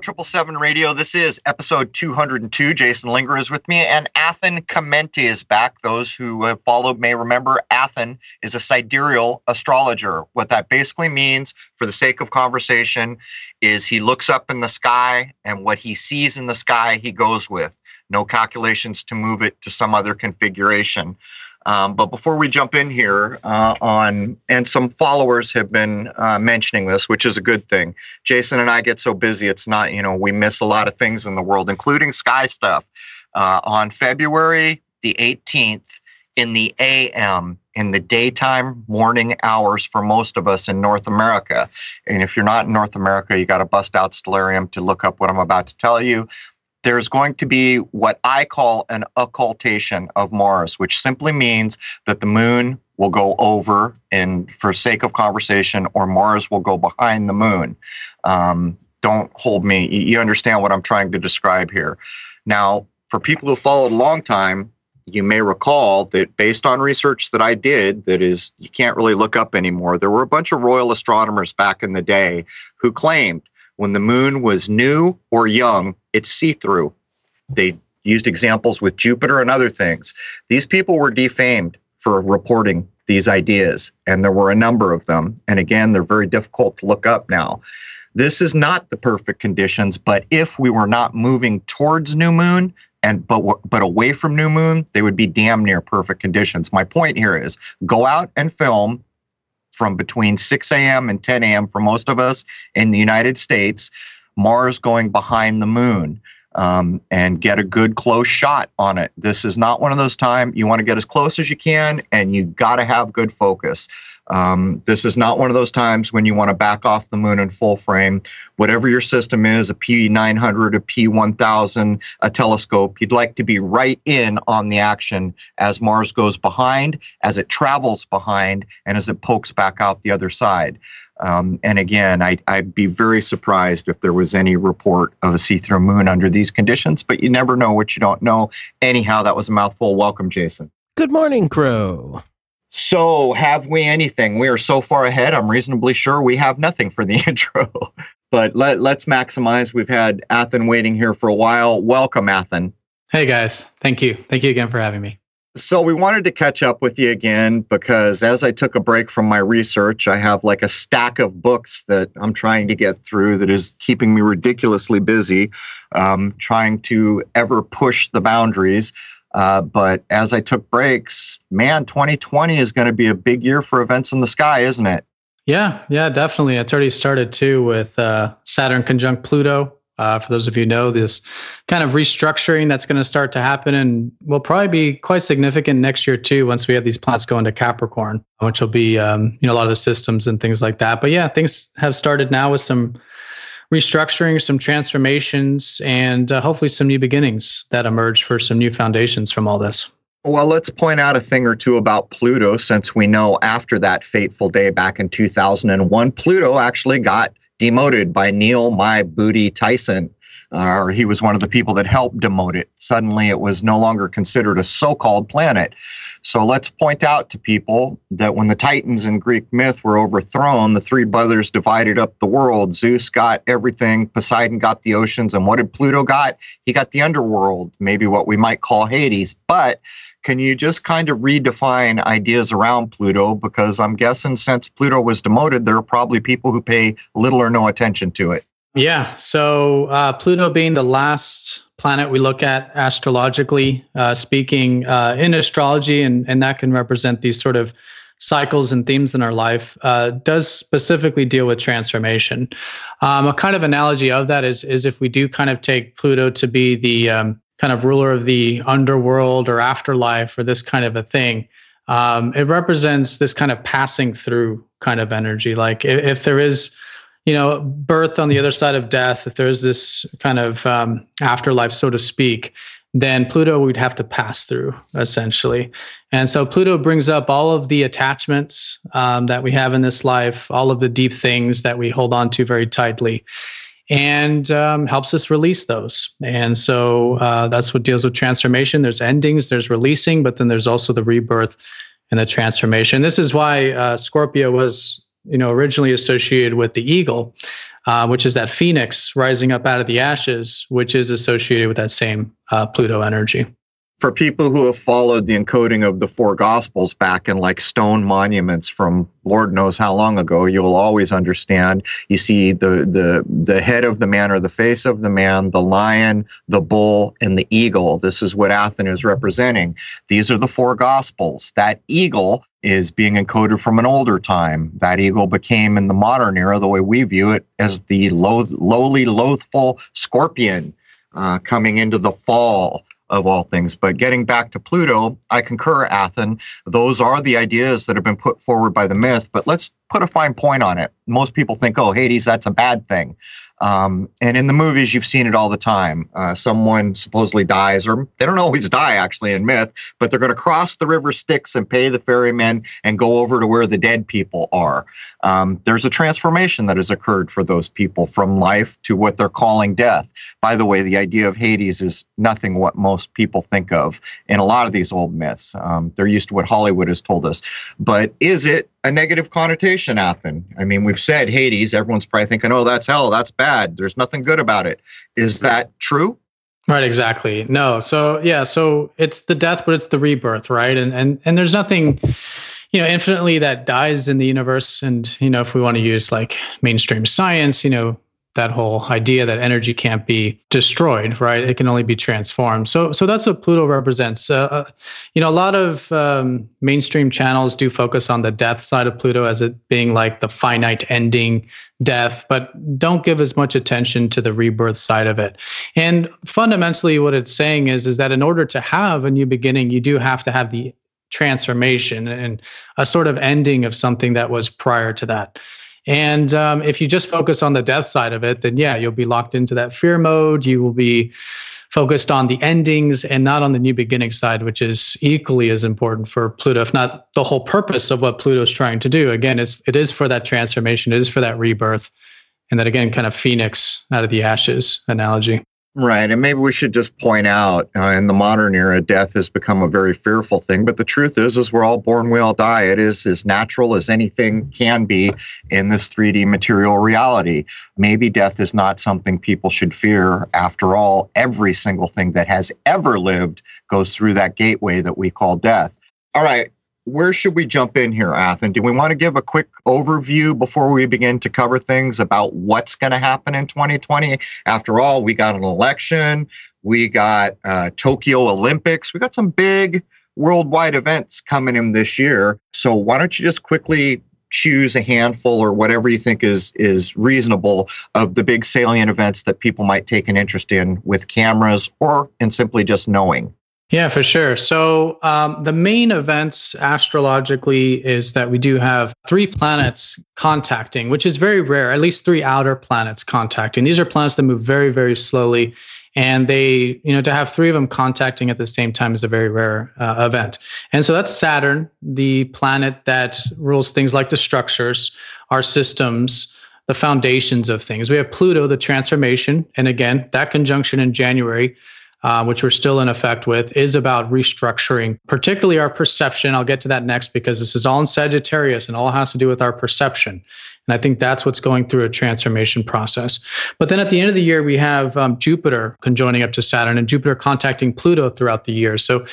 Triple Seven Radio. This is episode 202. Jason Linger is with me, and Athen Chimenti is back. Those who have followed may remember Athen is a sidereal astrologer. What that basically means, for the sake of conversation, is he looks up in the sky, and what he sees in the sky, he goes with. No calculations to move it to some other configuration. Um, but before we jump in here uh, on, and some followers have been uh, mentioning this, which is a good thing. Jason and I get so busy, it's not, you know, we miss a lot of things in the world, including sky stuff. Uh, on February the 18th, in the AM, in the daytime morning hours for most of us in North America. And if you're not in North America, you got to bust out Stellarium to look up what I'm about to tell you there's going to be what I call an occultation of Mars, which simply means that the moon will go over, and for sake of conversation, or Mars will go behind the moon. Um, don't hold me. You understand what I'm trying to describe here. Now, for people who followed a long time, you may recall that based on research that I did, that is, you can't really look up anymore, there were a bunch of royal astronomers back in the day who claimed when the moon was new or young, it's see through. They used examples with Jupiter and other things. These people were defamed for reporting these ideas, and there were a number of them. And again, they're very difficult to look up now. This is not the perfect conditions, but if we were not moving towards new moon, and but but away from new moon, they would be damn near perfect conditions. My point here is go out and film from between 6 a.m. and 10 a.m. for most of us in the United States, Mars going behind the moon. Um, and get a good close shot on it. This is not one of those times you want to get as close as you can, and you got to have good focus. Um, this is not one of those times when you want to back off the moon in full frame. Whatever your system is, a P900, a P1000, a telescope, you'd like to be right in on the action as Mars goes behind, as it travels behind, and as it pokes back out the other side. Um, and again, I, would be very surprised if there was any report of a see through moon under these conditions, but you never know what you don't know. Anyhow, that was a mouthful. Welcome, Jason. Good morning, Crow. So, have we anything? We are so far ahead. I'm reasonably sure we have nothing for the intro. but let, let's maximize. We've had Athen waiting here for a while. Welcome, Athen. Hey, guys. Thank you. Thank you again for having me. So, we wanted to catch up with you again because as I took a break from my research, I have like a stack of books that I'm trying to get through that is keeping me ridiculously busy, um, trying to ever push the boundaries. Uh, but as I took breaks, man, 2020 is going to be a big year for events in the sky, isn't it? Yeah, yeah, definitely. It's already started too with uh, Saturn conjunct Pluto. Uh, for those of you know, this kind of restructuring that's going to start to happen and will probably be quite significant next year too. Once we have these planets go into Capricorn, which will be um, you know a lot of the systems and things like that. But yeah, things have started now with some restructuring, some transformations, and uh, hopefully some new beginnings that emerge for some new foundations from all this. Well, let's point out a thing or two about Pluto since we know after that fateful day back in 2001, Pluto actually got demoted by Neil My Booty Tyson or he was one of the people that helped demote it. Suddenly, it was no longer considered a so called planet. So let's point out to people that when the Titans in Greek myth were overthrown, the three brothers divided up the world. Zeus got everything, Poseidon got the oceans, and what did Pluto got? He got the underworld, maybe what we might call Hades. But can you just kind of redefine ideas around Pluto? Because I'm guessing since Pluto was demoted, there are probably people who pay little or no attention to it. Yeah. So uh, Pluto being the last planet we look at astrologically uh, speaking uh, in astrology, and, and that can represent these sort of cycles and themes in our life, uh, does specifically deal with transformation. Um, a kind of analogy of that is, is if we do kind of take Pluto to be the um, kind of ruler of the underworld or afterlife or this kind of a thing, um, it represents this kind of passing through kind of energy. Like if, if there is you know, birth on the other side of death, if there's this kind of um, afterlife, so to speak, then Pluto would have to pass through essentially. And so Pluto brings up all of the attachments um, that we have in this life, all of the deep things that we hold on to very tightly, and um, helps us release those. And so uh, that's what deals with transformation. There's endings, there's releasing, but then there's also the rebirth and the transformation. This is why uh, Scorpio was you know, originally associated with the eagle, uh, which is that phoenix rising up out of the ashes, which is associated with that same uh, Pluto energy for people who have followed the encoding of the four gospels back in like stone monuments from lord knows how long ago you'll always understand. You see the the the head of the man or the face of the man the lion the bull and the eagle. This is what athens is representing. These are the four gospels. That eagle is being encoded from an older time. That eagle became in the modern era the way we view it as the low, lowly loathful scorpion uh, coming into the fall of all things. But getting back to Pluto, I concur, Athen. Those are the ideas that have been put forward by the myth, but let's put a fine point on it. Most people think, oh, Hades, that's a bad thing. Um, and in the movies, you've seen it all the time. Uh, someone supposedly dies, or they don't always die actually in myth, but they're going to cross the river Styx and pay the ferrymen and go over to where the dead people are. Um, there's a transformation that has occurred for those people from life to what they're calling death. By the way, the idea of Hades is nothing what most people think of in a lot of these old myths. Um, they're used to what Hollywood has told us. But is it a negative connotation Athen. I mean, we've said Hades, everyone's probably thinking, oh, that's hell, that's bad. There's nothing good about it. Is that true? Right, exactly. No. So yeah, so it's the death, but it's the rebirth, right? And and and there's nothing, you know, infinitely that dies in the universe. And, you know, if we want to use like mainstream science, you know, that whole idea that energy can't be destroyed, right? It can only be transformed. So, so that's what Pluto represents. Uh, uh, you know, a lot of um, mainstream channels do focus on the death side of Pluto as it being like the finite ending death, but don't give as much attention to the rebirth side of it. And fundamentally, what it's saying is, is that in order to have a new beginning, you do have to have the transformation and a sort of ending of something that was prior to that. And um, if you just focus on the death side of it, then yeah, you'll be locked into that fear mode. You will be focused on the endings and not on the new beginning side, which is equally as important for Pluto, if not the whole purpose of what Pluto is trying to do. Again, it's, it is for that transformation, it is for that rebirth, and that again, kind of phoenix out of the ashes analogy. Right. And maybe we should just point out uh, in the modern era, death has become a very fearful thing. But the truth is, is we're all born, we all die. It is as natural as anything can be in this 3D material reality. Maybe death is not something people should fear. After all, every single thing that has ever lived goes through that gateway that we call death. All right where should we jump in here, Athen? Do we want to give a quick overview before we begin to cover things about what's going to happen in 2020? After all, we got an election, we got uh, Tokyo Olympics, we got some big worldwide events coming in this year. So why don't you just quickly choose a handful or whatever you think is is reasonable of the big salient events that people might take an interest in with cameras or in simply just knowing yeah, for sure. So um, the main events astrologically is that we do have three planets contacting, which is very rare. At least three outer planets contacting. These are planets that move very, very slowly, and they, you know, to have three of them contacting at the same time is a very rare uh, event. And so that's Saturn, the planet that rules things like the structures, our systems the foundations of things. We have Pluto, the transformation. And again, that conjunction in January uh, which we're still in effect with, is about restructuring, particularly our perception. I'll get to that next because this is all in Sagittarius and all has to do with our perception. And I think that's what's going through a transformation process. But then at the end of the year, we have um, Jupiter conjoining up to Saturn and Jupiter contacting Pluto throughout the year. So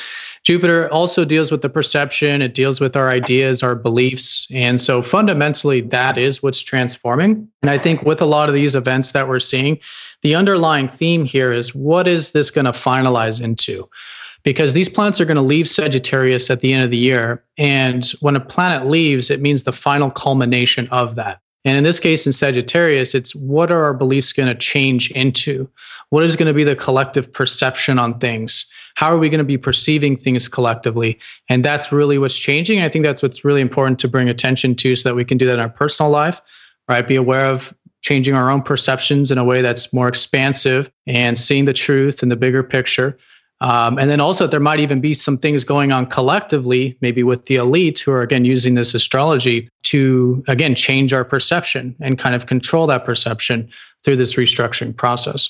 Jupiter also deals with the perception, it deals with our ideas, our beliefs. And so fundamentally, that is what's transforming. And I think with a lot of these events that we're seeing, the underlying theme here is what is this going to finalize into? Because these planets are going to leave Sagittarius at the end of the year. And when a planet leaves, it means the final culmination of that. And in this case, in Sagittarius, it's what are our beliefs going to change into? What is going to be the collective perception on things? How are we going to be perceiving things collectively? And that's really what's changing. I think that's what's really important to bring attention to so that we can do that in our personal life, right? Be aware of changing our own perceptions in a way that's more expansive and seeing the truth and the bigger picture. Um, and then also, there might even be some things going on collectively, maybe with the elite who are again using this astrology to again change our perception and kind of control that perception through this restructuring process.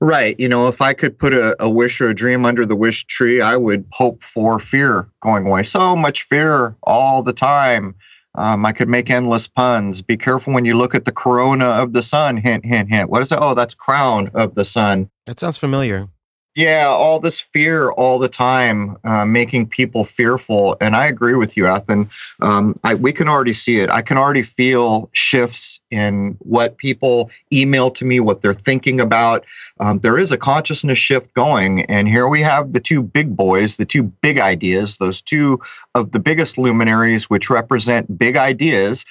Right. You know, if I could put a, a wish or a dream under the wish tree, I would hope for fear going away. So much fear all the time Um, I could make endless puns. Be careful when you look at the corona of the sun. Hint, hint, hint. What is it? Oh, that's crown of the sun. That sounds familiar. Yeah, all this fear all the time, uh, making people fearful. And I agree with you, Athen. Um, I, we can already see it. I can already feel shifts in what people email to me, what they're thinking about. Um, there is a consciousness shift going. And here we have the two big boys, the two big ideas, those two of the biggest luminaries, which represent big ideas.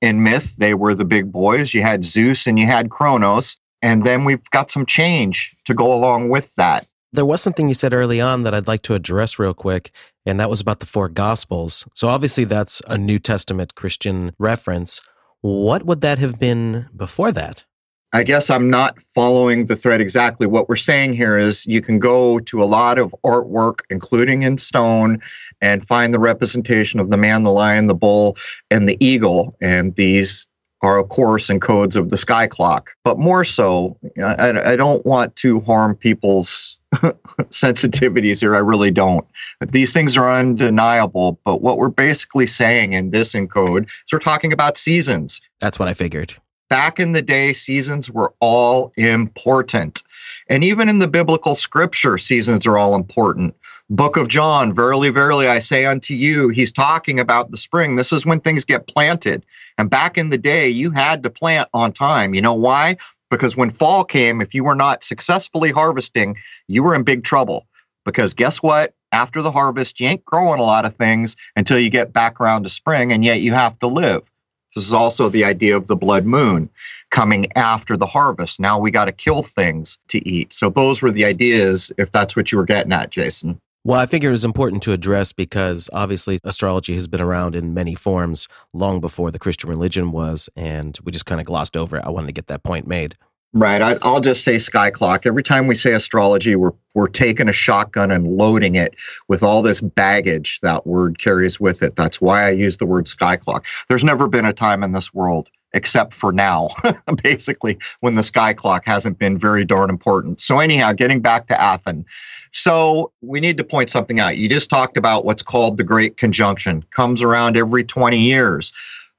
In myth, they were the big boys. You had Zeus and you had Kronos. And then we've got some change to go along with that. There was something you said early on that I'd like to address real quick, and that was about the four gospels. So obviously that's a New Testament Christian reference. What would that have been before that? I guess I'm not following the thread exactly. What we're saying here is you can go to a lot of artwork, including in stone, and find the representation of the man, the lion, the bull, and the eagle. And these are, of course, in codes of the sky clock. But more so, I, I don't want to harm people's sensitivities here. I really don't. These things are undeniable. But what we're basically saying in this encode is we're talking about seasons. That's what I figured. Back in the day, seasons were all important. And even in the biblical scripture, seasons are all important. Book of John, verily, verily, I say unto you, he's talking about the spring. This is when things get planted. And back in the day, you had to plant on time. You know why? because when fall came, if you were not successfully harvesting, you were in big trouble. Because guess what? After the harvest, you ain't growing a lot of things until you get back around to spring, and yet you have to live. This is also the idea of the blood moon coming after the harvest. Now we got to kill things to eat. So those were the ideas, if that's what you were getting at, Jason. Well, I figure it was important to address because obviously astrology has been around in many forms long before the Christian religion was, and we just kind of glossed over it. I wanted to get that point made. Right. I, will just say sky clock. Every time we say astrology, we're we're taking a shotgun and loading it with all this baggage that word carries with it. That's why I use the word sky clock. There's never been a time in this world except for now, basically, when the sky clock hasn't been very darn important. So, anyhow, getting back to Athens. So, we need to point something out. You just talked about what's called the Great Conjunction, comes around every 20 years.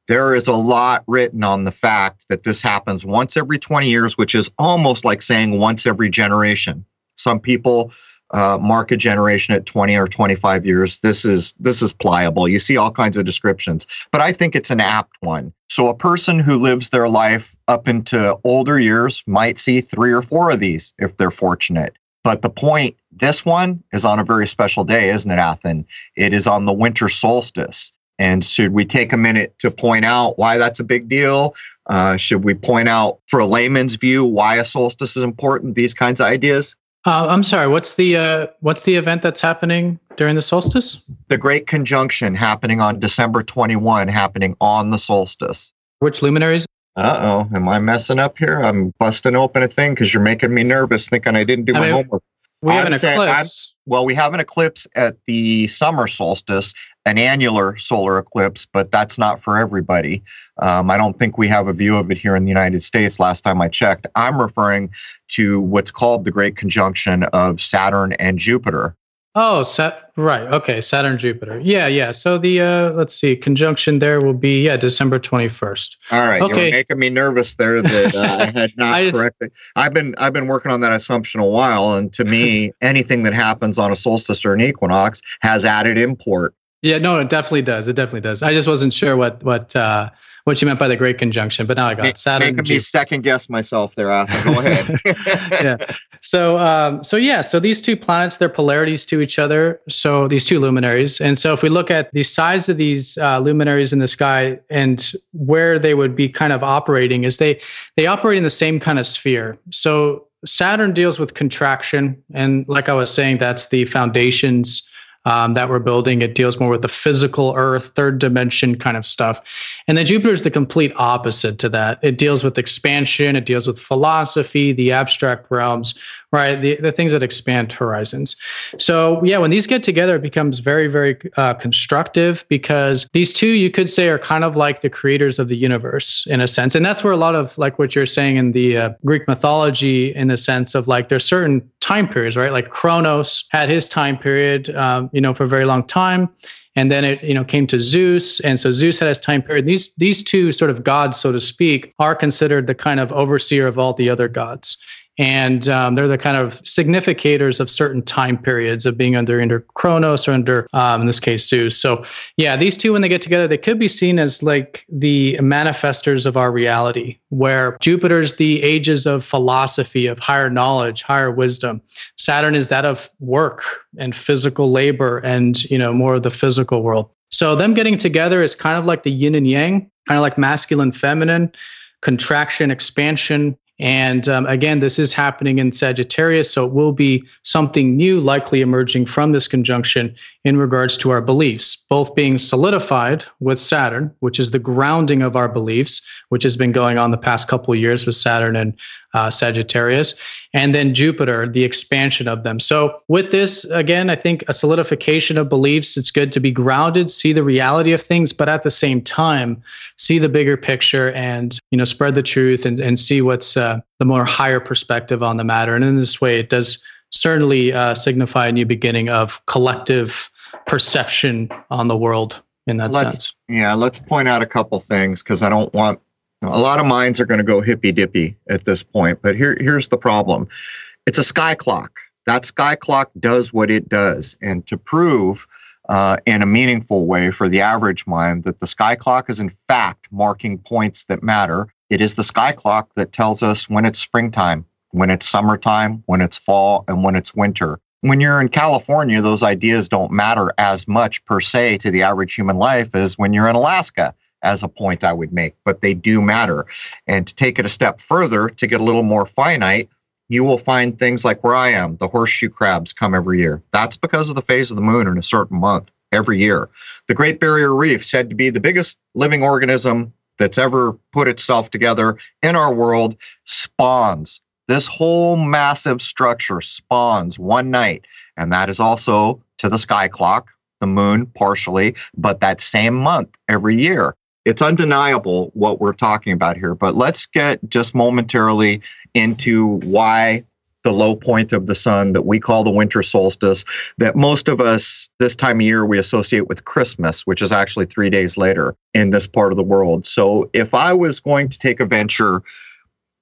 There is a lot written on the fact that this happens once every 20 years, which is almost like saying once every generation. Some people uh, mark a generation at 20 or 25 years. This is this is pliable. You see all kinds of descriptions, but I think it's an apt one. So a person who lives their life up into older years might see three or four of these if they're fortunate. But the point, this one is on a very special day, isn't it, Athen? It is on the winter solstice. And should we take a minute to point out why that's a big deal? Uh, should we point out, for a layman's view, why a solstice is important? These kinds of ideas. Uh, I'm sorry. What's the uh, what's the event that's happening during the solstice? The Great Conjunction happening on December 21, happening on the solstice. Which luminaries? Uh oh, am I messing up here? I'm busting open a thing because you're making me nervous, thinking I didn't do I my mean, homework. We have I'm an eclipse. I'm, well, we have an eclipse at the summer solstice, an annular solar eclipse, but that's not for everybody. Um, I don't think we have a view of it here in the United States last time I checked. I'm referring to what's called the Great Conjunction of Saturn and Jupiter. Oh, Sat- right. Okay, Saturn, Jupiter. Yeah, yeah. So the uh, let's see, conjunction there will be yeah December twenty first. All right. Okay. You're making me nervous there that uh, I had not I corrected. I've been I've been working on that assumption a while, and to me, anything that happens on a solstice or an equinox has added import. Yeah, no, it definitely does. It definitely does. I just wasn't sure what what uh, what you meant by the Great Conjunction, but now I got Make, Saturn. Making me second guess myself there. Go ahead. yeah. So um, so yeah. So these two planets, they're polarities to each other. So these two luminaries, and so if we look at the size of these uh, luminaries in the sky and where they would be kind of operating, is they they operate in the same kind of sphere. So Saturn deals with contraction, and like I was saying, that's the foundations um, that we're building. It deals more with the physical earth, third dimension kind of stuff. And then Jupiter is the complete opposite to that. It deals with expansion, it deals with philosophy, the abstract realms, right? The, the things that expand horizons. So, yeah, when these get together, it becomes very, very uh, constructive because these two, you could say, are kind of like the creators of the universe in a sense. And that's where a lot of like what you're saying in the uh, Greek mythology, in the sense of like there's certain time periods, right? Like Kronos had his time period, um, you know, for a very long time, and then it you know came to Zeus, and so Zeus had his time period. These these two sort of gods, so to speak, are considered the kind of overseer of all the other gods and um, they're the kind of significators of certain time periods of being under under Kronos or under um, in this case Zeus. So yeah, these two when they get together, they could be seen as like the manifestors of our reality, where Jupiter's the ages of philosophy, of higher knowledge, higher wisdom. Saturn is that of work and physical labor, and you know more of the physical world. So them getting together is kind of like the yin and yang, kind of like masculine, feminine contraction, expansion, and um, again, this is happening in Sagittarius, so it will be something new likely emerging from this conjunction in regards to our beliefs, both being solidified with Saturn, which is the grounding of our beliefs, which has been going on the past couple of years with Saturn and uh, Sagittarius, and then Jupiter, the expansion of them. So, with this, again, I think a solidification of beliefs, it's good to be grounded, see the reality of things, but at the same time, see the bigger picture and, you know, spread the truth and, and see what's uh, the more higher perspective on the matter. And in this way, it does certainly uh, signify a new beginning of collective perception on the world in that let's, sense. Yeah, let's point out a couple things because I don't want a lot of minds are going to go hippy dippy at this point. But here, here's the problem: it's a sky clock. That sky clock does what it does, and to prove uh, in a meaningful way for the average mind that the sky clock is in fact marking points that matter. It is the sky clock that tells us when it's springtime, when it's summertime, when it's fall, and when it's winter when you're in California, those ideas don't matter as much per se to the average human life as when you're in Alaska, as a point I would make, but they do matter. And to take it a step further, to get a little more finite, you will find things like where I am, the horseshoe crabs come every year. That's because of the phase of the moon in a certain month every year. The Great Barrier Reef, said to be the biggest living organism that's ever put itself together in our world, spawns this whole massive structure spawns one night, and that is also to the sky clock, the moon partially, but that same month every year. It's undeniable what we're talking about here, but let's get just momentarily into why the low point of the sun that we call the winter solstice, that most of us this time of year we associate with Christmas, which is actually three days later in this part of the world. So if I was going to take a venture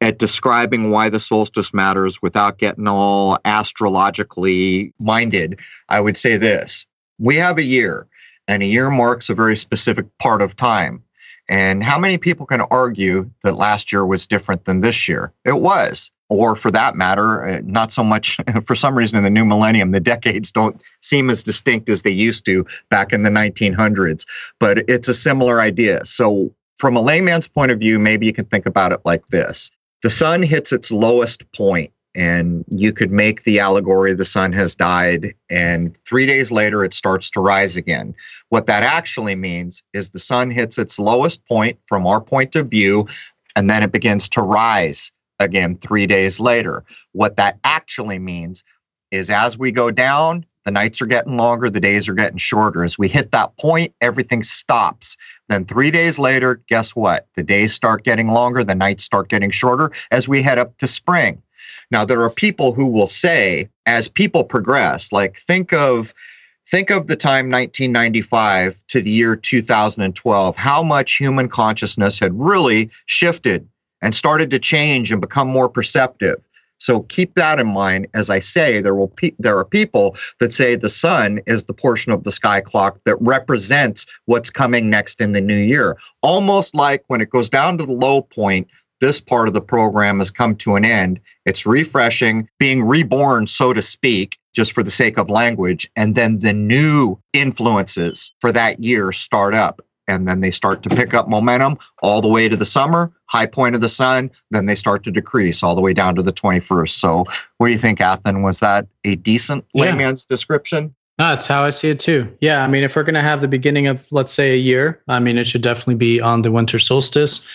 at describing why the solstice matters without getting all astrologically minded, I would say this. We have a year, and a year marks a very specific part of time. And how many people can argue that last year was different than this year? It was. Or for that matter, uh, not so much for some reason in the new millennium, the decades don't seem as distinct as they used to back in the 1900s. But it's a similar idea. So, from a layman's point of view, maybe you can think about it like this the sun hits its lowest point and you could make the allegory the sun has died and 3 days later it starts to rise again. What that actually means is the sun hits its lowest point from our point of view and then it begins to rise again 3 days later. What that actually means is as we go down the nights are getting longer, the days are getting shorter. As we hit that point, everything stops. Then three days later, guess what? The days start getting longer, the nights start getting shorter as we head up to spring. Now, there are people who will say, as people progress, like think of think of the time 1995 to the year 2012, how much human consciousness had really shifted and started to change and become more perceptive. So keep that in mind. As I say, there will pe- there are people that say the sun is the portion of the sky clock that represents what's coming next in the new year. Almost like when it goes down to the low point, this part of the program has come to an end. It's refreshing, being reborn, so to speak, just for the sake of language. And then the new influences for that year start up and then they start to pick up momentum all the way to the summer, high point of the sun, then they start to decrease all the way down to the 21st. So, what do you think, Athen? Was that a decent layman's yeah. description? That's how I see it too. Yeah. I mean, if we're going to have the beginning of, let's say, a year, I mean, it should definitely be on the winter solstice.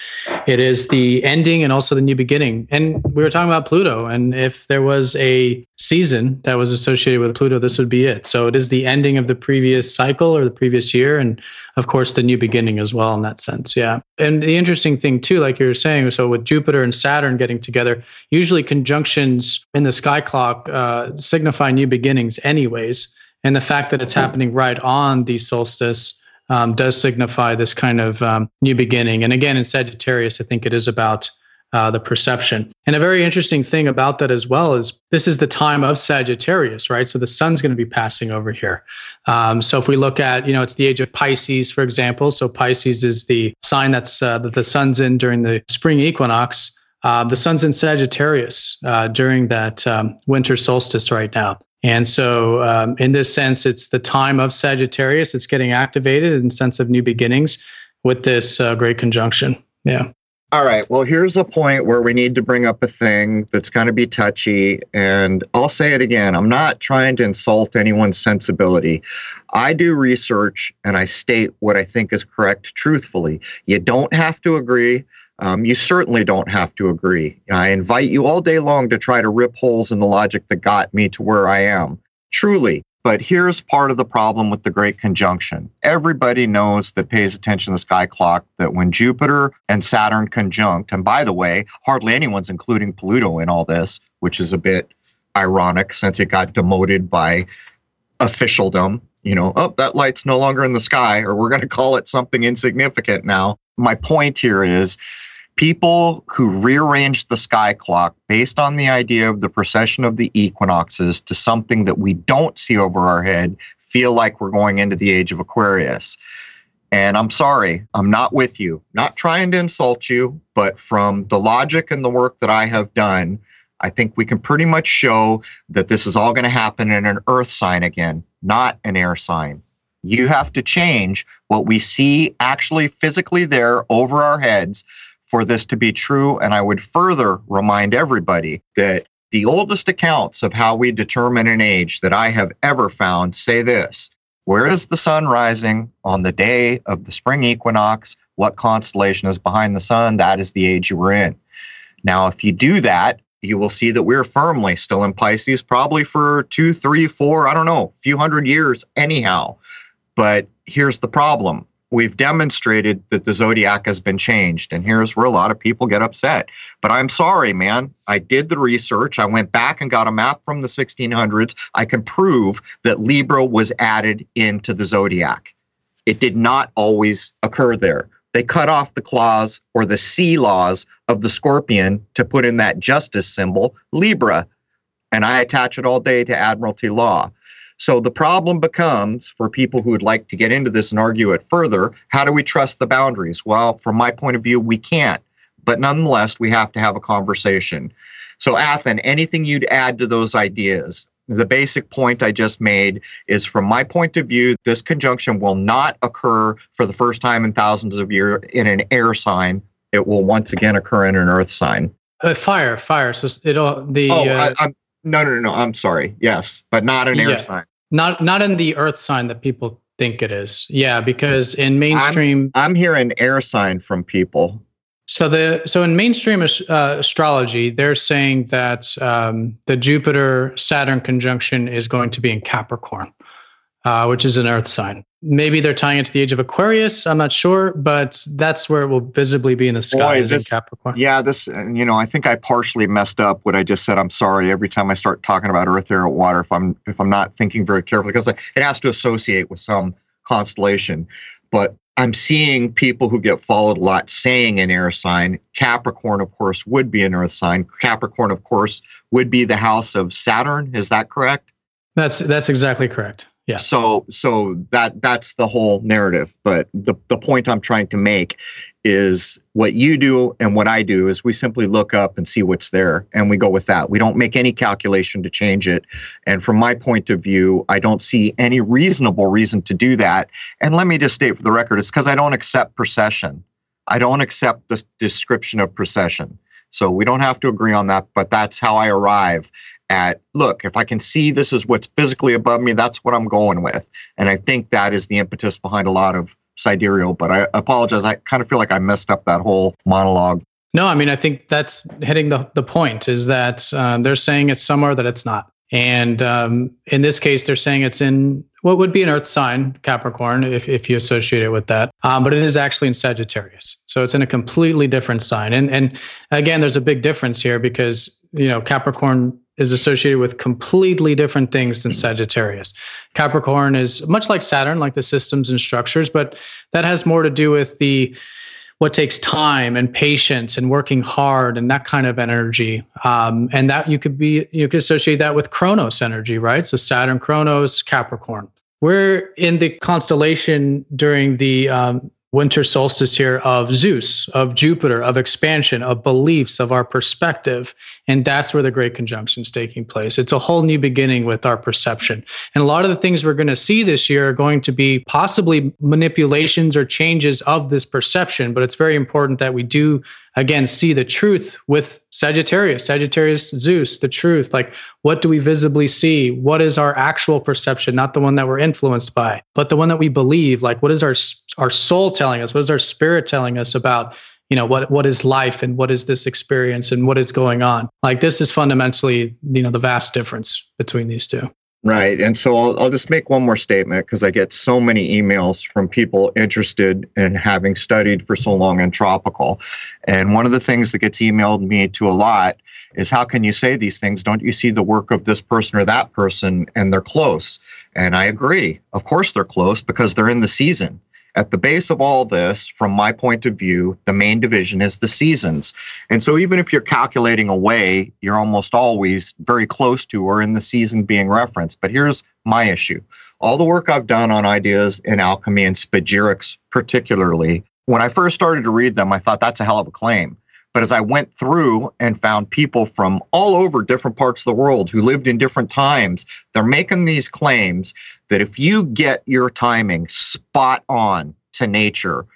It is the ending and also the new beginning. And we were talking about Pluto. And if there was a season that was associated with Pluto, this would be it. So it is the ending of the previous cycle or the previous year. And of course, the new beginning as well in that sense. Yeah. And the interesting thing too, like you were saying, so with Jupiter and Saturn getting together, usually conjunctions in the sky clock uh, signify new beginnings, anyways. And the fact that it's happening right on the solstice um, does signify this kind of um, new beginning. And again, in Sagittarius, I think it is about uh, the perception. And a very interesting thing about that as well is this is the time of Sagittarius, right? So the sun's going to be passing over here. Um, so if we look at, you know, it's the age of Pisces, for example. So Pisces is the sign that's uh, that the sun's in during the spring equinox. Uh, the sun's in Sagittarius uh, during that um, winter solstice right now. And so, um, in this sense, it's the time of Sagittarius. It's getting activated in sense of new beginnings with this uh, great conjunction. Yeah. All right. Well, here's a point where we need to bring up a thing that's going to be touchy. And I'll say it again I'm not trying to insult anyone's sensibility. I do research and I state what I think is correct truthfully. You don't have to agree. Um, you certainly don't have to agree. I invite you all day long to try to rip holes in the logic that got me to where I am. Truly. But here's part of the problem with the Great Conjunction. Everybody knows that pays attention to the sky clock that when Jupiter and Saturn conjunct, and by the way, hardly anyone's including Pluto in all this, which is a bit ironic since it got demoted by officialdom. You know, oh, that light's no longer in the sky, or we're going to call it something insignificant now. My point here is people who rearranged the sky clock based on the idea of the precession of the equinoxes to something that we don't see over our head feel like we're going into the age of Aquarius. And I'm sorry, I'm not with you. Not trying to insult you, but from the logic and the work that I have done, I think we can pretty much show that this is all going to happen in an earth sign again, not an air sign. You have to change what we see actually physically there over our heads for this to be true. And I would further remind everybody that the oldest accounts of how we determine an age that I have ever found say this Where is the sun rising on the day of the spring equinox? What constellation is behind the sun? That is the age you were in. Now, if you do that, you will see that we're firmly still in Pisces, probably for two, three, four, I don't know, a few hundred years, anyhow. But here's the problem we've demonstrated that the zodiac has been changed. And here's where a lot of people get upset. But I'm sorry, man. I did the research. I went back and got a map from the 1600s. I can prove that Libra was added into the zodiac. It did not always occur there. They cut off the claws or the sea laws of the scorpion to put in that justice symbol, Libra. And I attach it all day to Admiralty law. So the problem becomes for people who would like to get into this and argue it further how do we trust the boundaries? Well, from my point of view, we can't. But nonetheless, we have to have a conversation. So, Athen, anything you'd add to those ideas? The basic point I just made is from my point of view, this conjunction will not occur for the first time in thousands of years in an air sign. It will once again occur in an earth sign. Uh, fire, fire. So it'll the. Oh, uh, I, no, no, no, no. I'm sorry. Yes, but not an air yeah. sign. Not not in the earth sign that people think it is. Yeah, because in mainstream I'm, I'm hearing air sign from people. So the so in mainstream uh, astrology, they're saying that um, the Jupiter Saturn conjunction is going to be in Capricorn, uh, which is an Earth sign. Maybe they're tying it to the age of Aquarius. I'm not sure, but that's where it will visibly be in the sky. Boy, this, in Capricorn. Yeah, this. You know, I think I partially messed up what I just said. I'm sorry. Every time I start talking about Earth, air, water, if I'm if I'm not thinking very carefully, because it has to associate with some constellation. But I'm seeing people who get followed a lot saying an air sign. Capricorn, of course, would be an Earth sign. Capricorn, of course, would be the house of Saturn. Is that correct? That's that's exactly correct. Yeah. So so that that's the whole narrative. But the, the point I'm trying to make is what you do and what I do is we simply look up and see what's there and we go with that. We don't make any calculation to change it. And from my point of view, I don't see any reasonable reason to do that. And let me just state for the record, it's because I don't accept precession. I don't accept the description of precession. So we don't have to agree on that, but that's how I arrive at look, if I can see this is what's physically above me, that's what I'm going with. And I think that is the impetus behind a lot of sidereal. But I apologize. I kind of feel like I messed up that whole monologue. No, I mean, I think that's hitting the, the point is that uh, they're saying it's somewhere that it's not. And um, in this case, they're saying it's in what would be an earth sign, Capricorn, if, if you associate it with that. Um, but it is actually in Sagittarius. So it's in a completely different sign. And, and again, there's a big difference here because, you know, Capricorn is associated with completely different things than Sagittarius. Capricorn is much like Saturn, like the systems and structures, but that has more to do with the what takes time and patience and working hard and that kind of energy. Um, and that you could be you could associate that with Kronos energy, right? So Saturn, Kronos, Capricorn. We're in the constellation during the um, winter solstice here of Zeus, of Jupiter, of expansion, of beliefs, of our perspective. And that's where the great conjunction is taking place. It's a whole new beginning with our perception. And a lot of the things we're going to see this year are going to be possibly manipulations or changes of this perception. But it's very important that we do again see the truth with sagittarius. Sagittarius zeus the truth. Like what do we visibly see? What is our actual perception? Not the one that we're influenced by but the one that we believe. Like what is our our soul telling us? What is our spirit telling us about you know what what is life and what is this experience and what is going on? Like this is fundamentally you know the vast difference between these two Right. And so I'll, I'll just make one more statement because I get so many emails from people interested in having studied for so long in tropical. And one of the things that gets emailed me to a lot is how can you say these things? Don't you see the work of this person or that person and they're close? And I agree. Of course they're close because they're in the season. At the base of all this, from my point of view, the main division is the seasons. And so even if you're calculating away, you're almost always very close to or in the season being referenced. But here's my issue. All the work I've done on ideas in alchemy and spagyrics particularly, when I first started to read them, I thought that's a hell of a claim. But as I went through and found people from all over different parts of the world who lived in different times, they're making these claims that if you get your timing spot on to nature,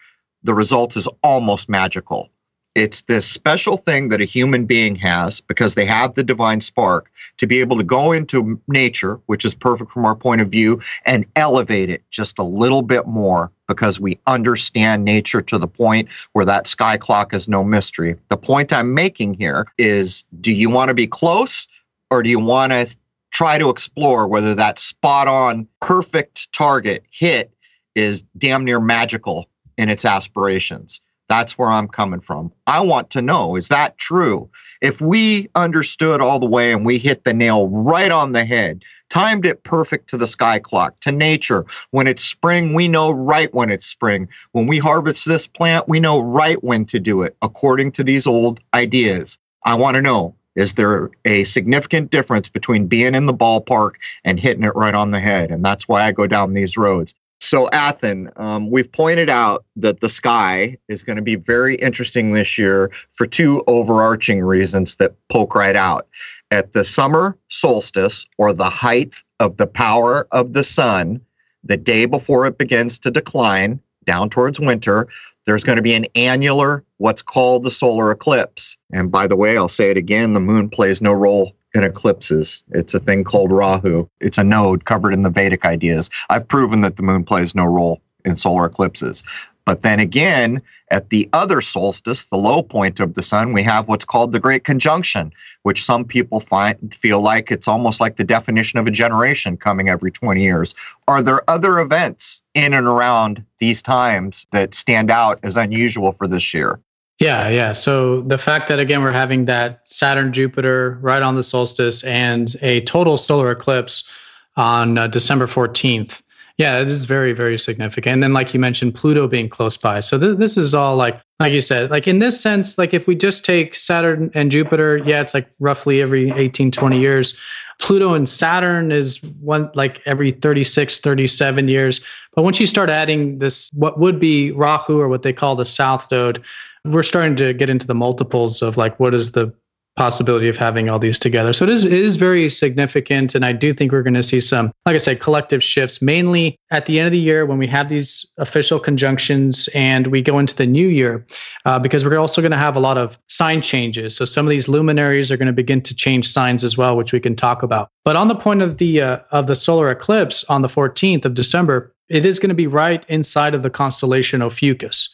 the result is almost magical. It's this special thing that a human being has because they have the divine spark to be able to go into nature, which is perfect from our point of view, and elevate it just a little bit more because we understand nature to the point where that sky clock is no mystery. The point I'm making here is do you want to be close or do you want to try to explore whether that spot on perfect target hit is damn near magical in its aspirations? That's where I'm coming from. I want to know is that true? If we understood all the way and we hit the nail right on the head, timed it perfect to the sky clock, to nature, when it's spring, we know right when it's spring. When we harvest this plant, we know right when to do it according to these old ideas. I want to know is there a significant difference between being in the ballpark and hitting it right on the head? And that's why I go down these roads. So, Athen, um, we've pointed out that the sky is going to be very interesting this year for two overarching reasons that poke right out. At the summer solstice, or the height of the power of the sun, the day before it begins to decline down towards winter, there's going to be an annular, what's called the solar eclipse. And by the way, I'll say it again the moon plays no role in eclipses. It's a thing called Rahu. It's a node covered in the Vedic ideas. I've proven that the moon plays no role in solar eclipses. But then again, at the other solstice, the low point of the sun, we have what's called the Great Conjunction, which some people find feel like it's almost like the definition of a generation coming every 20 years. Are there other events in and around these times that stand out as unusual for this year? Yeah, yeah. So the fact that again we're having that Saturn Jupiter right on the solstice and a total solar eclipse on uh, December 14th. Yeah, this is very very significant. And then like you mentioned Pluto being close by. So th- this is all like like you said, like in this sense like if we just take Saturn and Jupiter, yeah, it's like roughly every 18 20 years. Pluto and Saturn is one like every 36, 37 years. But once you start adding this, what would be Rahu or what they call the South Node, we're starting to get into the multiples of like what is the possibility of having all these together. So it is it is very significant, and I do think we're going to see some, like I said, collective shifts. Mainly at the end of the year when we have these official conjunctions and we go into the new year, uh, because we're also going to have a lot of sign changes. So some of these luminaries are going to begin to change signs as well, which we can talk about. But on the point of the uh, of the solar eclipse on the 14th of December, it is going to be right inside of the constellation Ophiuchus.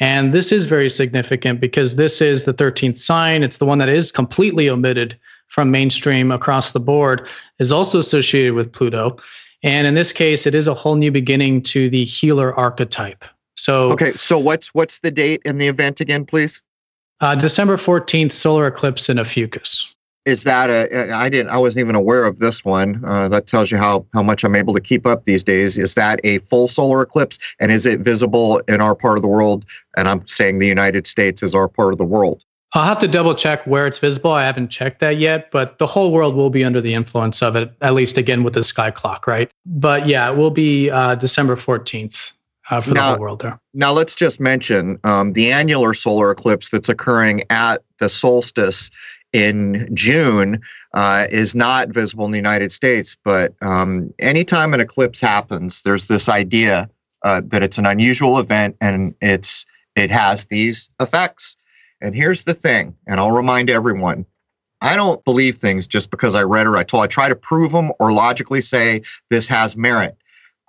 And this is very significant because this is the 13th sign. It's the one that is completely omitted from mainstream across the board, is also associated with Pluto. And in this case, it is a whole new beginning to the healer archetype. So Okay, so what's what's the date and the event again, please? Uh, December 14th, solar eclipse in Ophiuchus is that a i didn't i wasn't even aware of this one. Uh, that tells you how how much i'm able to keep up these days. Is that a full solar eclipse? And is it visible in our part of the world? And i'm saying the united states is our part of the world. I'll have to double check where it's visible. I haven't checked that yet but the whole world will be under the influence of it at least again with the sky clock right? But yeah it will be uh, december 14th uh, for now, the whole world there. Now, let's just mention um, the annular solar eclipse that's occurring at the solstice in June uh, is not visible in the United States. But um, anytime an eclipse happens, there's this idea uh, that it's an unusual event and it's it has these effects. And here's the thing, and I'll remind everyone. I don't believe things just because I read or I told. I try to prove them or logically say this has merit.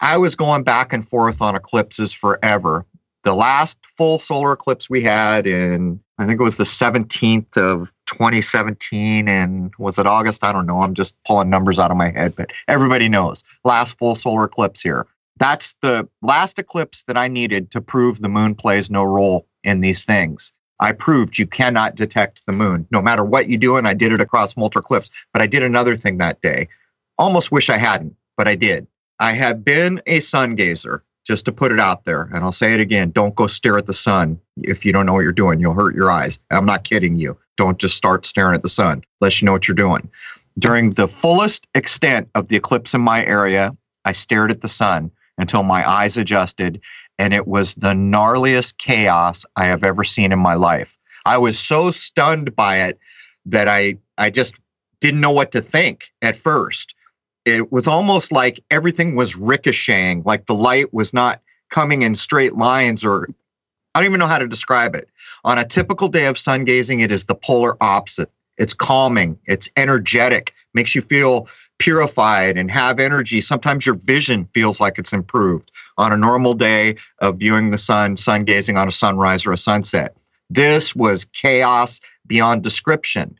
I was going back and forth on eclipses forever. The last full solar eclipse we had in, I think it was the 17th of 2017 and was it August? I don't know. I'm just pulling numbers out of my head, but everybody knows last full solar eclipse here. That's the last eclipse that I needed to prove the moon plays no role in these things. I proved you cannot detect the moon no matter what you do. And I did it across multiple eclipse. But I did another thing that day. Almost wish I hadn't, but I did. I have been a sun gazer just to put it out there. And I'll say it again don't go stare at the sun if you don't know what you're doing. You'll hurt your eyes. I'm not kidding you. Don't just start staring at the sun unless you know what you're doing. During the fullest extent of the eclipse in my area, I stared at the sun until my eyes adjusted, and it was the gnarliest chaos I have ever seen in my life. I was so stunned by it that I, I just didn't know what to think at first it was almost like everything was ricocheting, like the light was not coming in straight lines or I don't even know how to describe it. On a typical day of sun gazing, it is the polar opposite. It's calming, it's energetic, makes you feel purified and have energy. Sometimes your vision feels like it's improved on a normal day of viewing the sun, sun gazing on a sunrise or a sunset. This was chaos beyond description.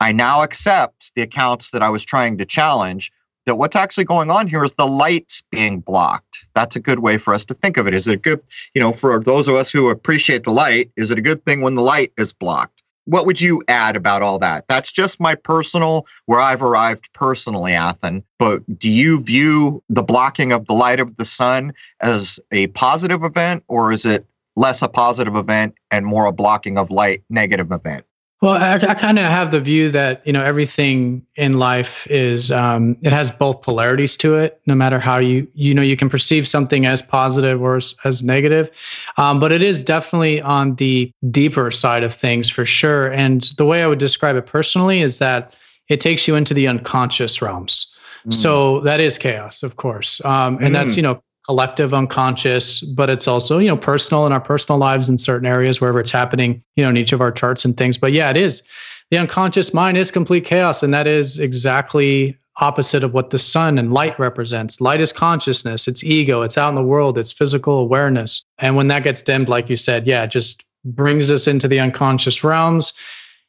I now accept the accounts that I was trying to challenge that what's actually going on here is the light's being blocked. That's a good way for us to think of it. Is it good, you know, for those of us who appreciate the light, is it a good thing when the light is blocked? What would you add about all that? That's just my personal, where I've arrived personally, Athen. But do you view the blocking of the light of the sun as a positive event, or is it less a positive event and more a blocking of light negative event? Well, I, I kind of have the view that you know everything in life is um, it has both polarities to it. No matter how you you know you can perceive something as positive or as, as negative, um, but it is definitely on the deeper side of things for sure. And the way I would describe it personally is that it takes you into the unconscious realms. Mm. So that is chaos, of course, um, and mm. that's you know collective unconscious, but it's also, you know, personal in our personal lives in certain areas, wherever it's happening, you know, in each of our charts and things. But yeah, it is. The unconscious mind is complete chaos. And that is exactly opposite of what the sun and light represents. Light is consciousness, it's ego, it's out in the world, it's physical awareness. And when that gets dimmed, like you said, yeah, it just brings us into the unconscious realms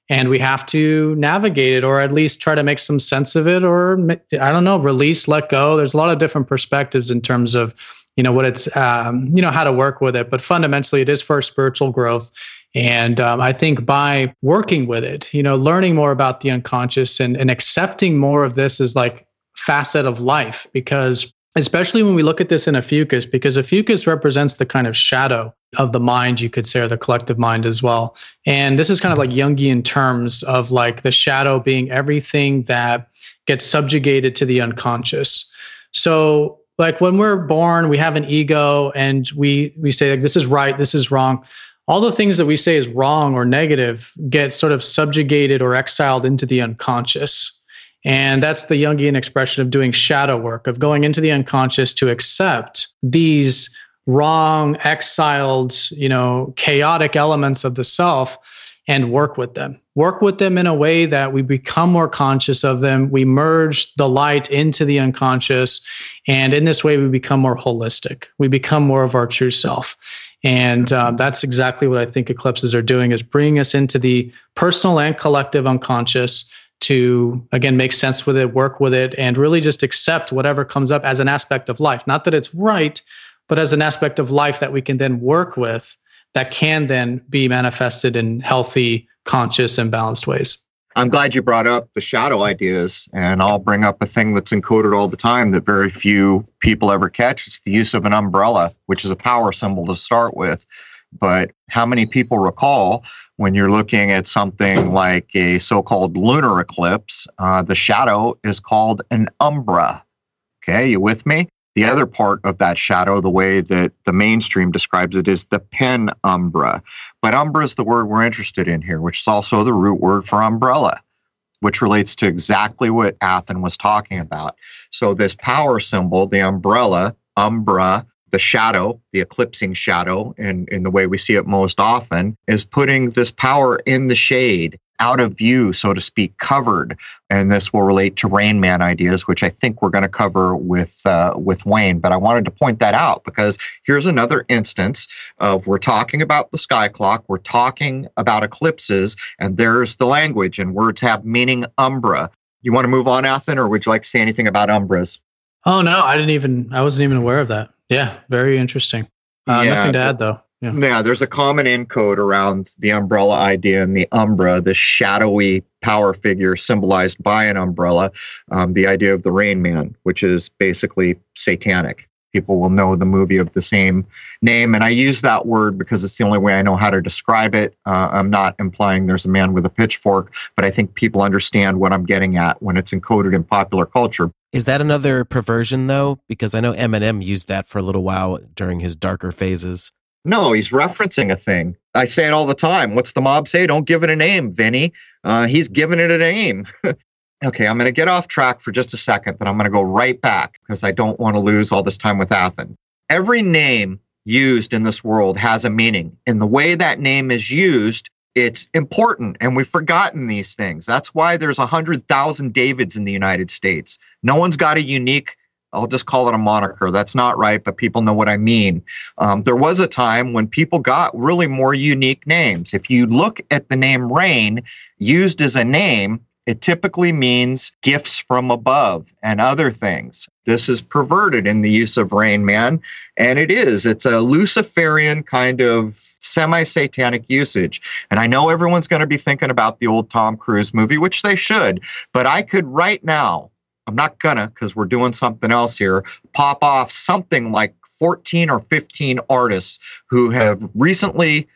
and we have to navigate it or at least try to make some sense of it or i don't know release let go. There's a lot of different perspectives in terms of you know what it's um, you know how to work with it. But fundamentally it is for spiritual growth. And um, i think by working with it you know learning more about the unconscious and, and accepting more of this as like facet of life because especially when we look at this in Ophiuchus, because Ophiuchus represents the kind of shadow of the mind, you could say, or the collective mind as well. And this is kind of like Jungian terms of like the shadow being everything that gets subjugated to the unconscious. So like when we're born, we have an ego and we we say like this is right, this is wrong. all the things that we say is wrong or negative get sort of subjugated or exiled into the unconscious. And that's the Jungian expression of doing shadow work, of going into the unconscious to accept these wrong, exiled, you know, chaotic elements of the self and work with them. Work with them in a way that we become more conscious of them. We merge the light into the unconscious. And in this way, we become more holistic. We become more of our true self. And um, that's exactly what I think eclipses are doing is bringing us into the personal and collective unconscious to again make sense with it work with it and really just accept whatever comes up as an aspect of life. Not that it's right but as an aspect of life that we can then work with that can then be manifested in healthy conscious and balanced ways. I'm glad you brought up the shadow ideas and i'll bring up a thing that's encoded all the time that very few people ever catch. It's the use of an umbrella which is a power symbol to start with. But how many people recall when you're looking at something like a so called lunar eclipse, uh, the shadow is called an umbra? Okay, you with me? The other part of that shadow, the way that the mainstream describes it, is the penumbra. But umbra is the word we're interested in here, which is also the root word for umbrella, which relates to exactly what Athen was talking about. So, this power symbol, the umbrella, umbra, the shadow, the eclipsing shadow, in, in the way we see it most often, is putting this power in the shade, out of view, so to speak, covered. And this will relate to Rain Man ideas, which I think we're going to cover with uh, with Wayne. But I wanted to point that out because here's another instance of we're talking about the sky clock, we're talking about eclipses, and there's the language, and words have meaning umbra. You want to move on, Athen, or would you like to say anything about umbras? Oh no, I didn't even. I wasn't even aware of that. Yeah, very interesting. Uh, yeah, nothing to add though. Yeah. yeah, there's a common encode around the umbrella idea and the umbra, the shadowy power figure symbolized by an umbrella, um, the idea of the rain man, which is basically satanic. People will know the movie of the same name. And I use that word because it's the only way I know how to describe it. Uh, I'm not implying there's a man with a pitchfork, but I think people understand what I'm getting at when it's encoded in popular culture. Is that another perversion though? Because I know Eminem used that for a little while during his darker phases. No, he's referencing a thing. I say it all the time. What's the mob say? Don't give it a name, Vinny. Uh, he's giving it a name. okay, I'm going to get off track for just a second, but I'm going to go right back because I don't want to lose all this time with Athen. Every name used in this world has a meaning. And the way that name is used it's important and we've forgotten these things that's why there's 100000 davids in the united states no one's got a unique i'll just call it a moniker that's not right but people know what i mean um, there was a time when people got really more unique names if you look at the name rain used as a name it typically means gifts from above and other things. This is perverted in the use of Rain Man, and it is. It's a Luciferian kind of semi satanic usage. And I know everyone's going to be thinking about the old Tom Cruise movie, which they should, but I could right now, I'm not gonna because we're doing something else here, pop off something like 14 or 15 artists who have recently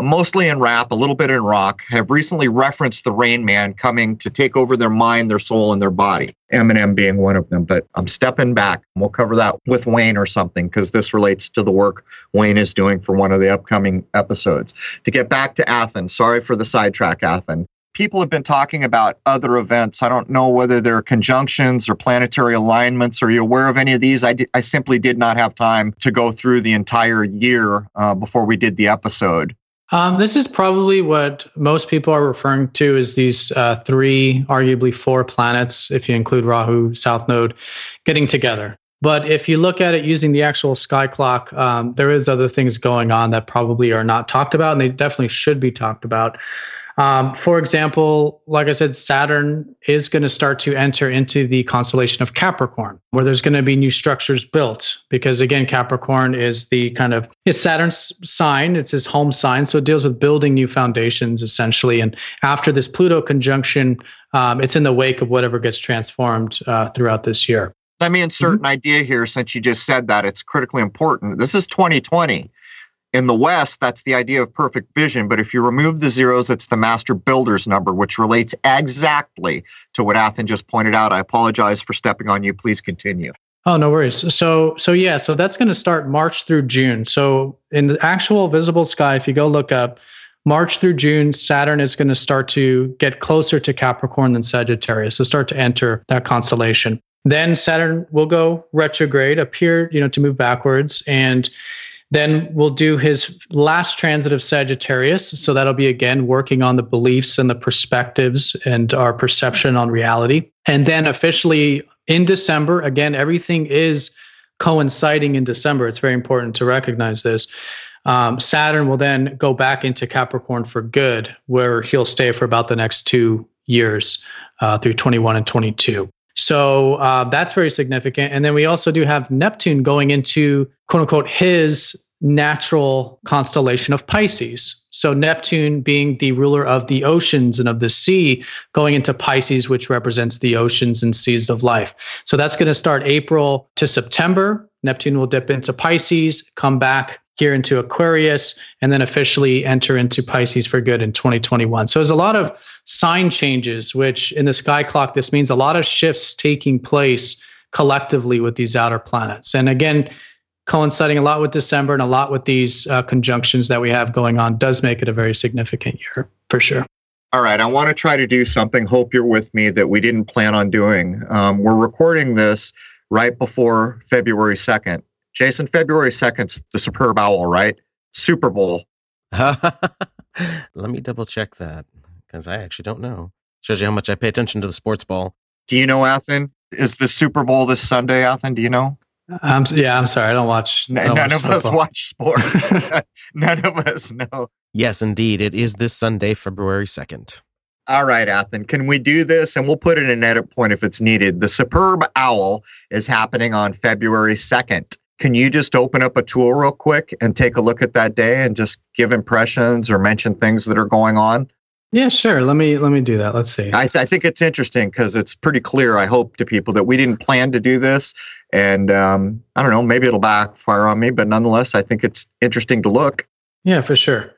mostly in rap, a little bit in rock, have recently referenced the Rain Man coming to take over their mind, their soul, and their body. Eminem being one of them. But I'm stepping back. We'll cover that with Wayne or something because this relates to the work Wayne is doing for one of the upcoming episodes. To get back to Athens, sorry for the sidetrack, Athen. People have been talking about other events. I don't know whether they're conjunctions or planetary alignments. Are you aware of any of these? I, I simply did not have time to go through the entire year uh, before we did the episode. Um, this is probably what most people are referring to as these uh, three, arguably four planets, if you include Rahu, South Node, getting together. But if you look at it using the actual sky clock, um, there is other things going on that probably are not talked about, and they definitely should be talked about. Um, for example, like I said, Saturn is going to start to enter into the constellation of Capricorn, where there's going to be new structures built. Because again, Capricorn is the kind of it's Saturn's sign, it's his home sign, so it deals with building new foundations essentially. And after this Pluto conjunction, um, it's in the wake of whatever gets transformed uh, throughout this year. Let me insert mm-hmm. an idea here since you just said that. It's critically important. This is 2020. In the West, that's the idea of perfect vision. But if you remove the zeros, it's the master builder's number, which relates exactly to what Athen just pointed out. I apologize for stepping on you. Please continue. Oh, no worries. So, so yeah, so that's going to start March through June. So, in the actual visible sky, if you go look up March through June, Saturn is going to start to get closer to Capricorn than Sagittarius. So, start to enter that constellation. Then Saturn will go retrograde, appear, you know, to move backwards, and then we'll do his last transit of Sagittarius. So that'll be again working on the beliefs and the perspectives and our perception on reality. And then officially in December, again, everything is coinciding in December. It's very important to recognize this. Um, Saturn will then go back into Capricorn for good, where he'll stay for about the next two years uh, through 21 and 22. So uh, that's very significant. And then we also do have Neptune going into quote unquote his natural constellation of Pisces. So Neptune being the ruler of the oceans and of the sea, going into Pisces, which represents the oceans and seas of life. So that's going to start April to September. Neptune will dip into Pisces, come back here into Aquarius, and then officially enter into Pisces for good in 2021. So there's a lot of sign changes, which in the sky clock, this means a lot of shifts taking place collectively with these outer planets. And again, coinciding a lot with December and a lot with these uh, conjunctions that we have going on does make it a very significant year for sure. All right, I want to try to do something. Hope you're with me that we didn't plan on doing. Um, we're recording this right before February 2nd. Jason, February 2nd's the Superb Owl, right? Super Bowl. Let me double check that because I actually don't know. Shows you how much I pay attention to the sports ball. Do you know, Athen? Is the Super Bowl this Sunday, Athen? Do you know? I'm yeah, I'm sorry. I don't watch. I don't None watch of us watch sports. None of us know. Yes, indeed. It is this Sunday, February 2nd. All right, Athen, can we do this? And we'll put in an edit point if it's needed. The Superb Owl is happening on February 2nd. Can you just open up a tool real quick and take a look at that day and just give impressions or mention things that are going on? Yeah, sure. Let me let me do that. Let's see. I, th- I think it's interesting because it's pretty clear. I hope to people that we didn't plan to do this, and um, I don't know. Maybe it'll backfire on me, but nonetheless, I think it's interesting to look. Yeah, for sure.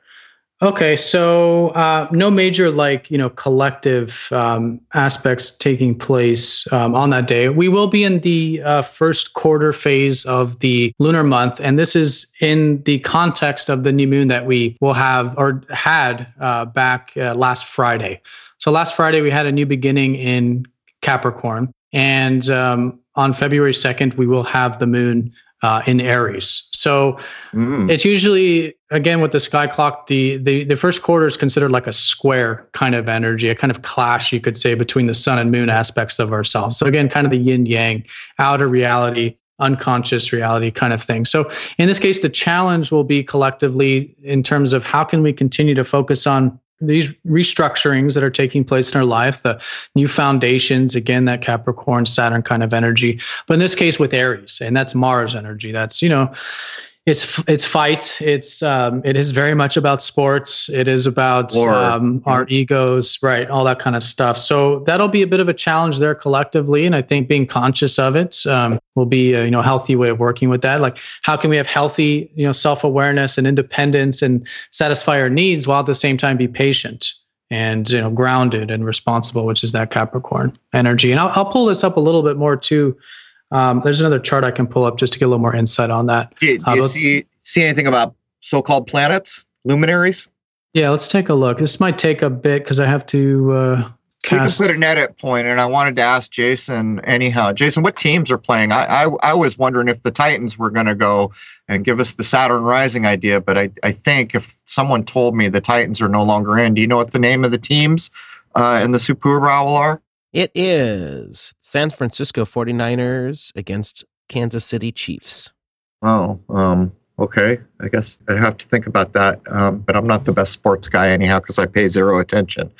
Okay, so uh, no major like you know collective um, aspects taking place um, on that day. We will be in the uh, first quarter phase of the lunar month, and this is in the context of the new moon that we will have or had uh, back uh, last Friday. So last Friday we had a new beginning in Capricorn, and um, on February second we will have the moon uh, in Aries. So mm. it's usually again with the sky clock, the, the the first quarter is considered like a square kind of energy, a kind of clash, you could say, between the sun and moon aspects of ourselves. So again, kind of the yin yang, outer reality, unconscious reality kind of thing. So in this case, the challenge will be collectively in terms of how can we continue to focus on these restructurings that are taking place in our life, the new foundations, again, that Capricorn, Saturn kind of energy. But in this case, with Aries, and that's Mars energy. That's, you know, it's it's fight. It's um, it is very much about sports. It is about um, our egos, right? All that kind of stuff. So that'll be a bit of a challenge there collectively, and I think being conscious of it um, will be a you know healthy way of working with that. Like how can we have healthy you know self awareness and independence and satisfy our needs while at the same time be patient and you know grounded and responsible, which is that Capricorn energy. And I'll, I'll pull this up a little bit more too um, there's another chart I can pull up just to get a little more insight on that. Do, do uh, you see see anything about so-called planets, luminaries? Yeah, let's take a look. This might take a bit because I have to. Uh, cast... We can put an edit point, and I wanted to ask Jason. Anyhow, Jason, what teams are playing? I I, I was wondering if the Titans were going to go and give us the Saturn Rising idea, but I I think if someone told me the Titans are no longer in, do you know what the name of the teams uh, in the Super are? It is San Francisco 49ers against Kansas City Chiefs. Oh, um, okay. I guess I have to think about that. Um, but I'm not the best sports guy anyhow because I pay zero attention.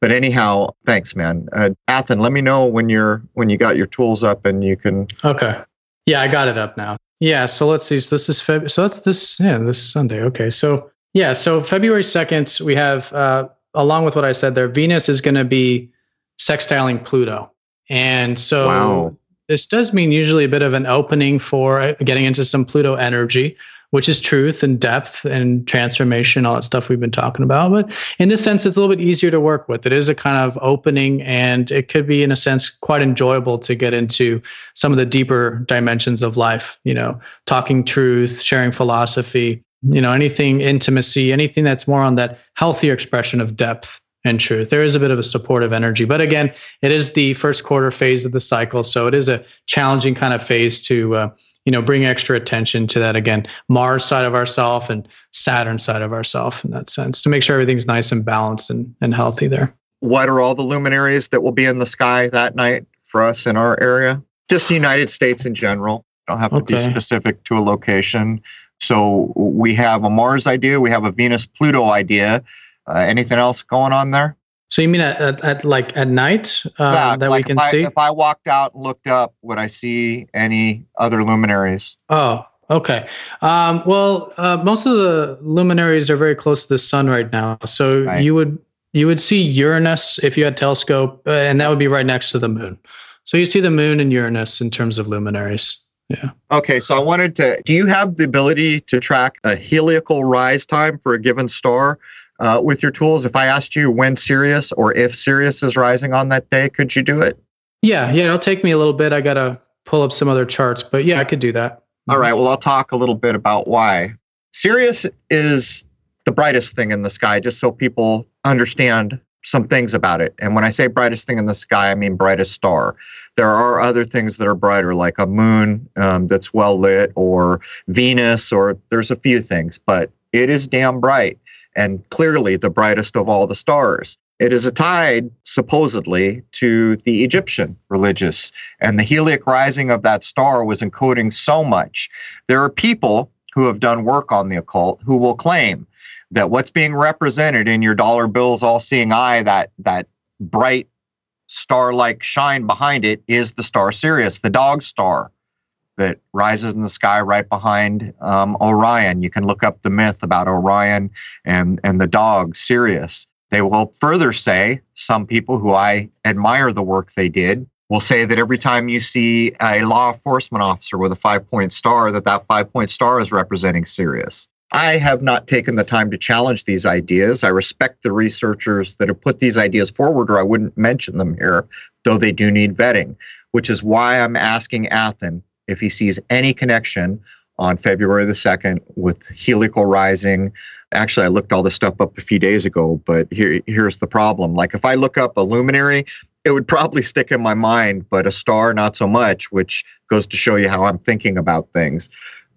But anyhow, thanks, man. Uh, Athen, let me know when you're when you got your tools up and you can. Okay. Yeah, I got it up now. Yeah. So let's see. So this is Feb. So that's this. Yeah, this Sunday. Okay. So yeah. So February second, we have uh, along with what I said there. Venus is going to be sextiling Pluto. And so wow. this does mean usually a bit of an opening for uh, getting into some Pluto energy, which is truth and depth and transformation, all that stuff we've been talking about. But in this sense, it's a little bit easier to work with. It is a kind of opening, and it could be, in a sense, quite enjoyable to get into some of the deeper dimensions of life. You know, talking truth, sharing philosophy, you know, anything intimacy, anything that's more on that healthier expression of depth and truth. There is a bit of a supportive energy, but again, it is the first quarter phase of the cycle, so it is a challenging kind of phase to uh, you know bring extra attention to that again mars side of ourself and saturn side of ourself in that sense to make sure everything's nice and balanced and, and healthy there. What are all the luminaries that will be in the sky that night for us in our area? Just the united states in general. Don't have to okay. be specific to a location. So we have a mars idea we have a venus pluto idea uh, anything else going on there so you mean at, at, at like at night uh, yeah, that like we can I, see? If I walked out and looked up, would I see any other luminaries? Oh, okay. Um, well, uh, most of the luminaries are very close to the sun right now, so right. you would you would see Uranus if you had telescope, uh, and that would be right next to the moon. So you see the moon and Uranus in terms of luminaries. Yeah. Okay, so I wanted to. Do you have the ability to track a heliacal rise time for a given star? Uh, with your tools? If I asked you when Sirius or if Sirius is rising on that day, could you do it? Yeah, yeah, it'll take me a little bit. I got to pull up some other charts, but yeah, I could do that. All right, well, I'll talk a little bit about why. Sirius is the brightest thing in the sky, just so people understand some things about it. And when I say brightest thing in the sky, I mean brightest star. There are other things that are brighter, like a moon um, that's well lit, or Venus, or there's a few things, but it is damn bright and clearly the brightest of all the stars. It is a tied, supposedly, to the Egyptian religious, and the heliac rising of that star was encoding so much. There are people who have done work on the occult who will claim that what's being represented in your dollar bills all seeing eye, that, that bright star like shine behind it, is the star Sirius, the dog star that rises in the sky right behind um, Orion. You can look up the myth about Orion and, and the dog, Sirius. They will further say, some people who I admire the work they did, will say that every time you see a law enforcement officer with a five point star, that that five point star is representing Sirius. I have not taken the time to challenge these ideas. I respect the researchers that have put these ideas forward, or I wouldn't mention them here, though they do need vetting, which is why I'm asking Athen if he sees any connection on February the 2nd with heliacal rising. Actually, I looked all this stuff up a few days ago, but here, here's the problem. Like if I look up a luminary, it would probably stick in my mind, but a star, not so much, which goes to show you how I'm thinking about things.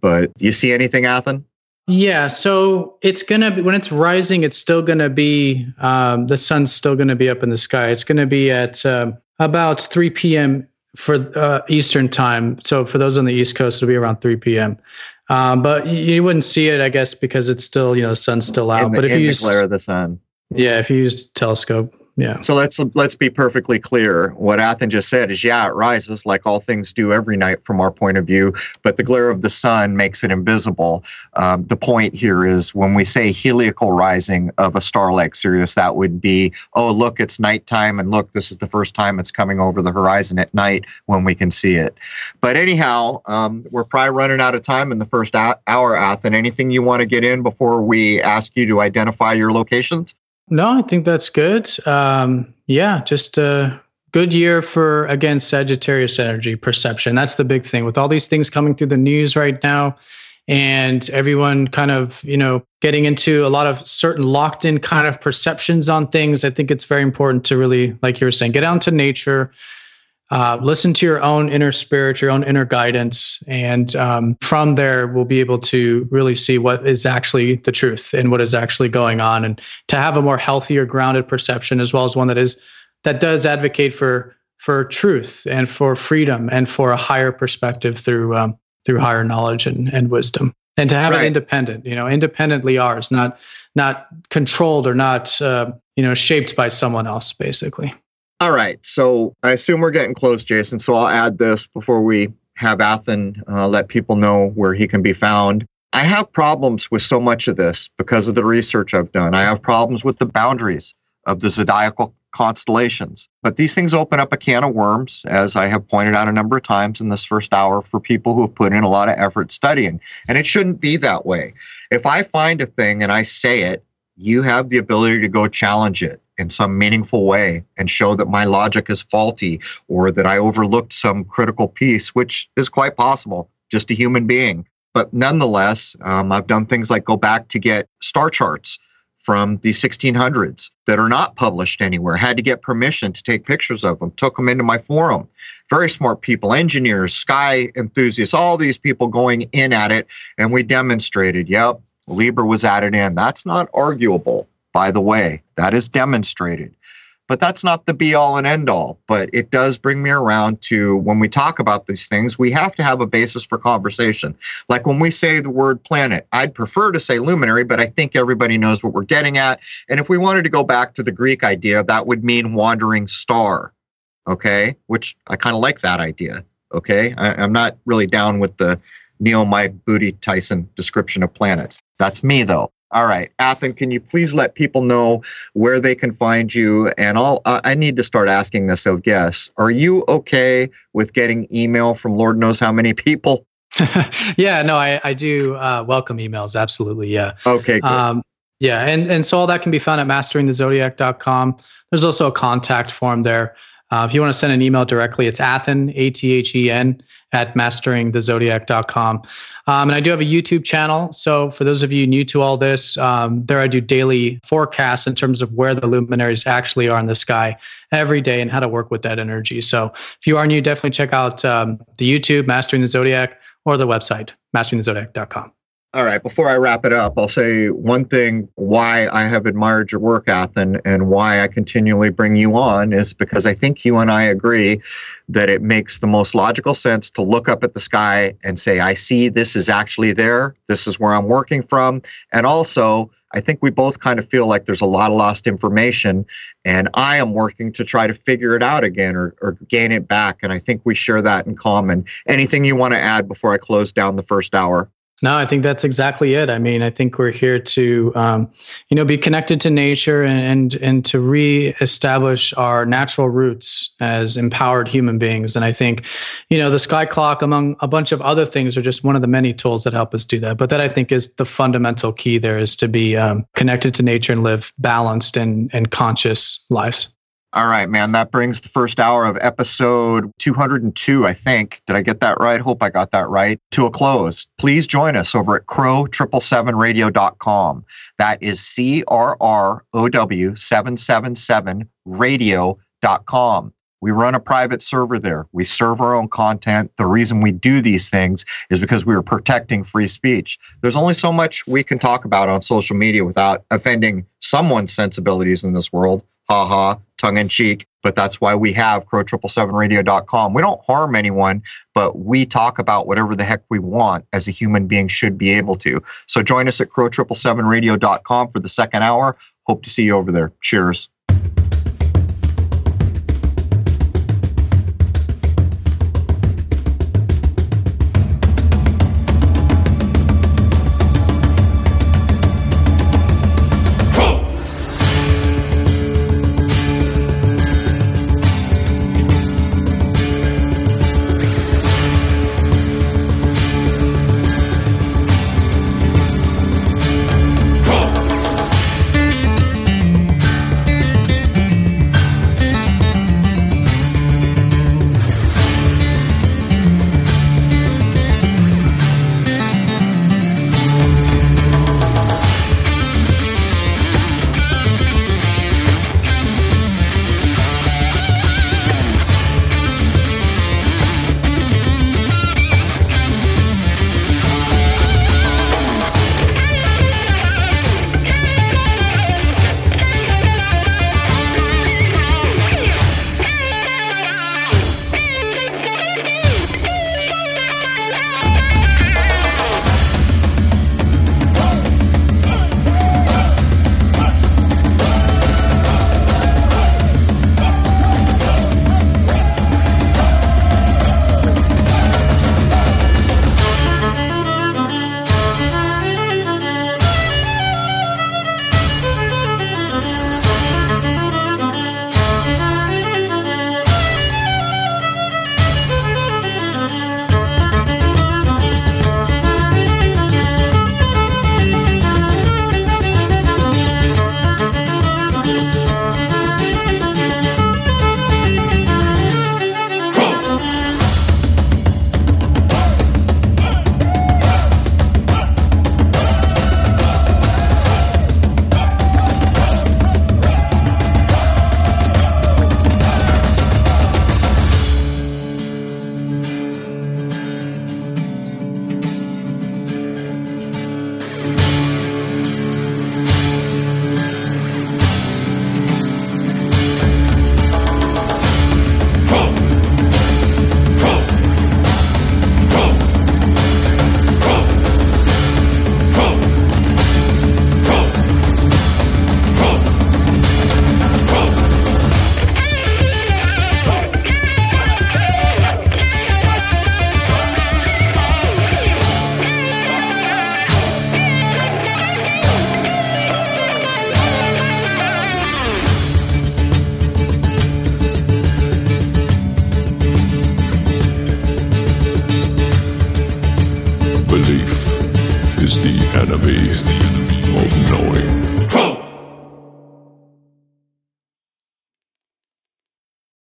But you see anything, Athen? Yeah, so it's gonna be when it's rising. It's still gonna be um, the sun's still gonna be up in the sky. It's gonna be at um, about 3 p.m for uh, Eastern time. So for those on the East Coast, it'll be around 3 p.m. Um, but you wouldn't see it, I guess, because it's still, you know, the sun's still out. The, but if you use glare of the sun, yeah, if you use telescope, yeah. So let's let's be perfectly clear. What Athen just said is, yeah, it rises like all things do every night from our point of view, but the glare of the sun makes it invisible. Um, the point here is when we say heliacal rising of a star like Sirius, that would be, oh, look, it's nighttime, and look, this is the first time it's coming over the horizon at night when we can see it. But anyhow, um, we're probably running out of time in the first hour, Athen. Anything you want to get in before we ask you to identify your locations? No, I think that's good. Um, yeah, just a good year for again Sagittarius energy perception. That's the big thing with all these things coming through the news right now, and everyone kind of you know getting into a lot of certain locked in kind of perceptions on things. I think it's very important to really, like you were saying, get out into nature, uh, listen to your own inner spirit, your own inner guidance. And um, from there, we'll be able to really see what is actually the truth and what is actually going on and to have a more healthier, grounded perception, as well as one that is that does advocate for for truth and for freedom and for a higher perspective through um, through higher knowledge and, and wisdom and to have right. it independent you know independently ours not not controlled or not uh, you know shaped by someone else basically all right. So I assume we're getting close, Jason. So I'll add this before we have Athen uh, let people know where he can be found. I have problems with so much of this because of the research I've done. I have problems with the boundaries of the zodiacal constellations. But these things open up a can of worms, as I have pointed out a number of times in this first hour, for people who have put in a lot of effort studying. And it shouldn't be that way. If I find a thing and I say it, you have the ability to go challenge it in some meaningful way and show that my logic is faulty or that I overlooked some critical piece, which is quite possible, just a human being. But nonetheless, um, I've done things like go back to get star charts from the 1600s that are not published anywhere. Had to get permission to take pictures of them, took them into my forum. Very smart people, engineers, sky enthusiasts, all these people going in at it. And we demonstrated, yep, Libra was added in. That's not arguable, by the way. That is demonstrated. But that's not the be all and end all. But it does bring me around to when we talk about these things, we have to have a basis for conversation. Like when we say the word planet, I'd prefer to say luminary, but I think everybody knows what we're getting at. And if we wanted to go back to the Greek idea, that would mean wandering star. Okay. Which I kind of like that idea. Okay. I, I'm not really down with the Neil Mike Booty Tyson description of planets. That's me though. All right, Athen, can you please let people know where they can find you? And I'll, uh, I need to start asking this of guests. Are you okay with getting email from Lord knows how many people? yeah, no, I, I do uh, welcome emails. Absolutely. Yeah. Okay. Um, yeah. And, and so all that can be found at masteringthezodiac.com. There's also a contact form there. Uh, if you want to send an email directly, it's Athen, A T H E N, at masteringthezodiac.com. Um, and I do have a YouTube channel. So for those of you new to all this, um, there I do daily forecasts in terms of where the luminaries actually are in the sky every day and how to work with that energy. So if you are new, definitely check out um, the YouTube, Mastering the Zodiac, or the website, masteringthezodiac.com. All right. Before I wrap it up, I'll say one thing why I have admired your work, Athen, and why I continually bring you on is because I think you and I agree that it makes the most logical sense to look up at the sky and say, I see this is actually there. This is where I'm working from. And also, I think we both kind of feel like there's a lot of lost information, and I am working to try to figure it out again or, or gain it back. And I think we share that in common. Anything you want to add before I close down the first hour? No, I think that's exactly it. I mean, I think we're here to, um, you know, be connected to nature and, and and to reestablish our natural roots as empowered human beings. And I think, you know, the sky clock, among a bunch of other things, are just one of the many tools that help us do that. But that I think is the fundamental key. There is to be um, connected to nature and live balanced and and conscious lives. All right, man. That brings the first hour of episode 202, I think. Did I get that right? Hope I got that right. To a close. Please join us over at crow777radio.com. That is C R R O W 777 radio.com. We run a private server there. We serve our own content. The reason we do these things is because we are protecting free speech. There's only so much we can talk about on social media without offending someone's sensibilities in this world haha, tongue in cheek. But that's why we have crow777radio.com. We don't harm anyone, but we talk about whatever the heck we want as a human being should be able to. So join us at crow777radio.com for the second hour. Hope to see you over there. Cheers.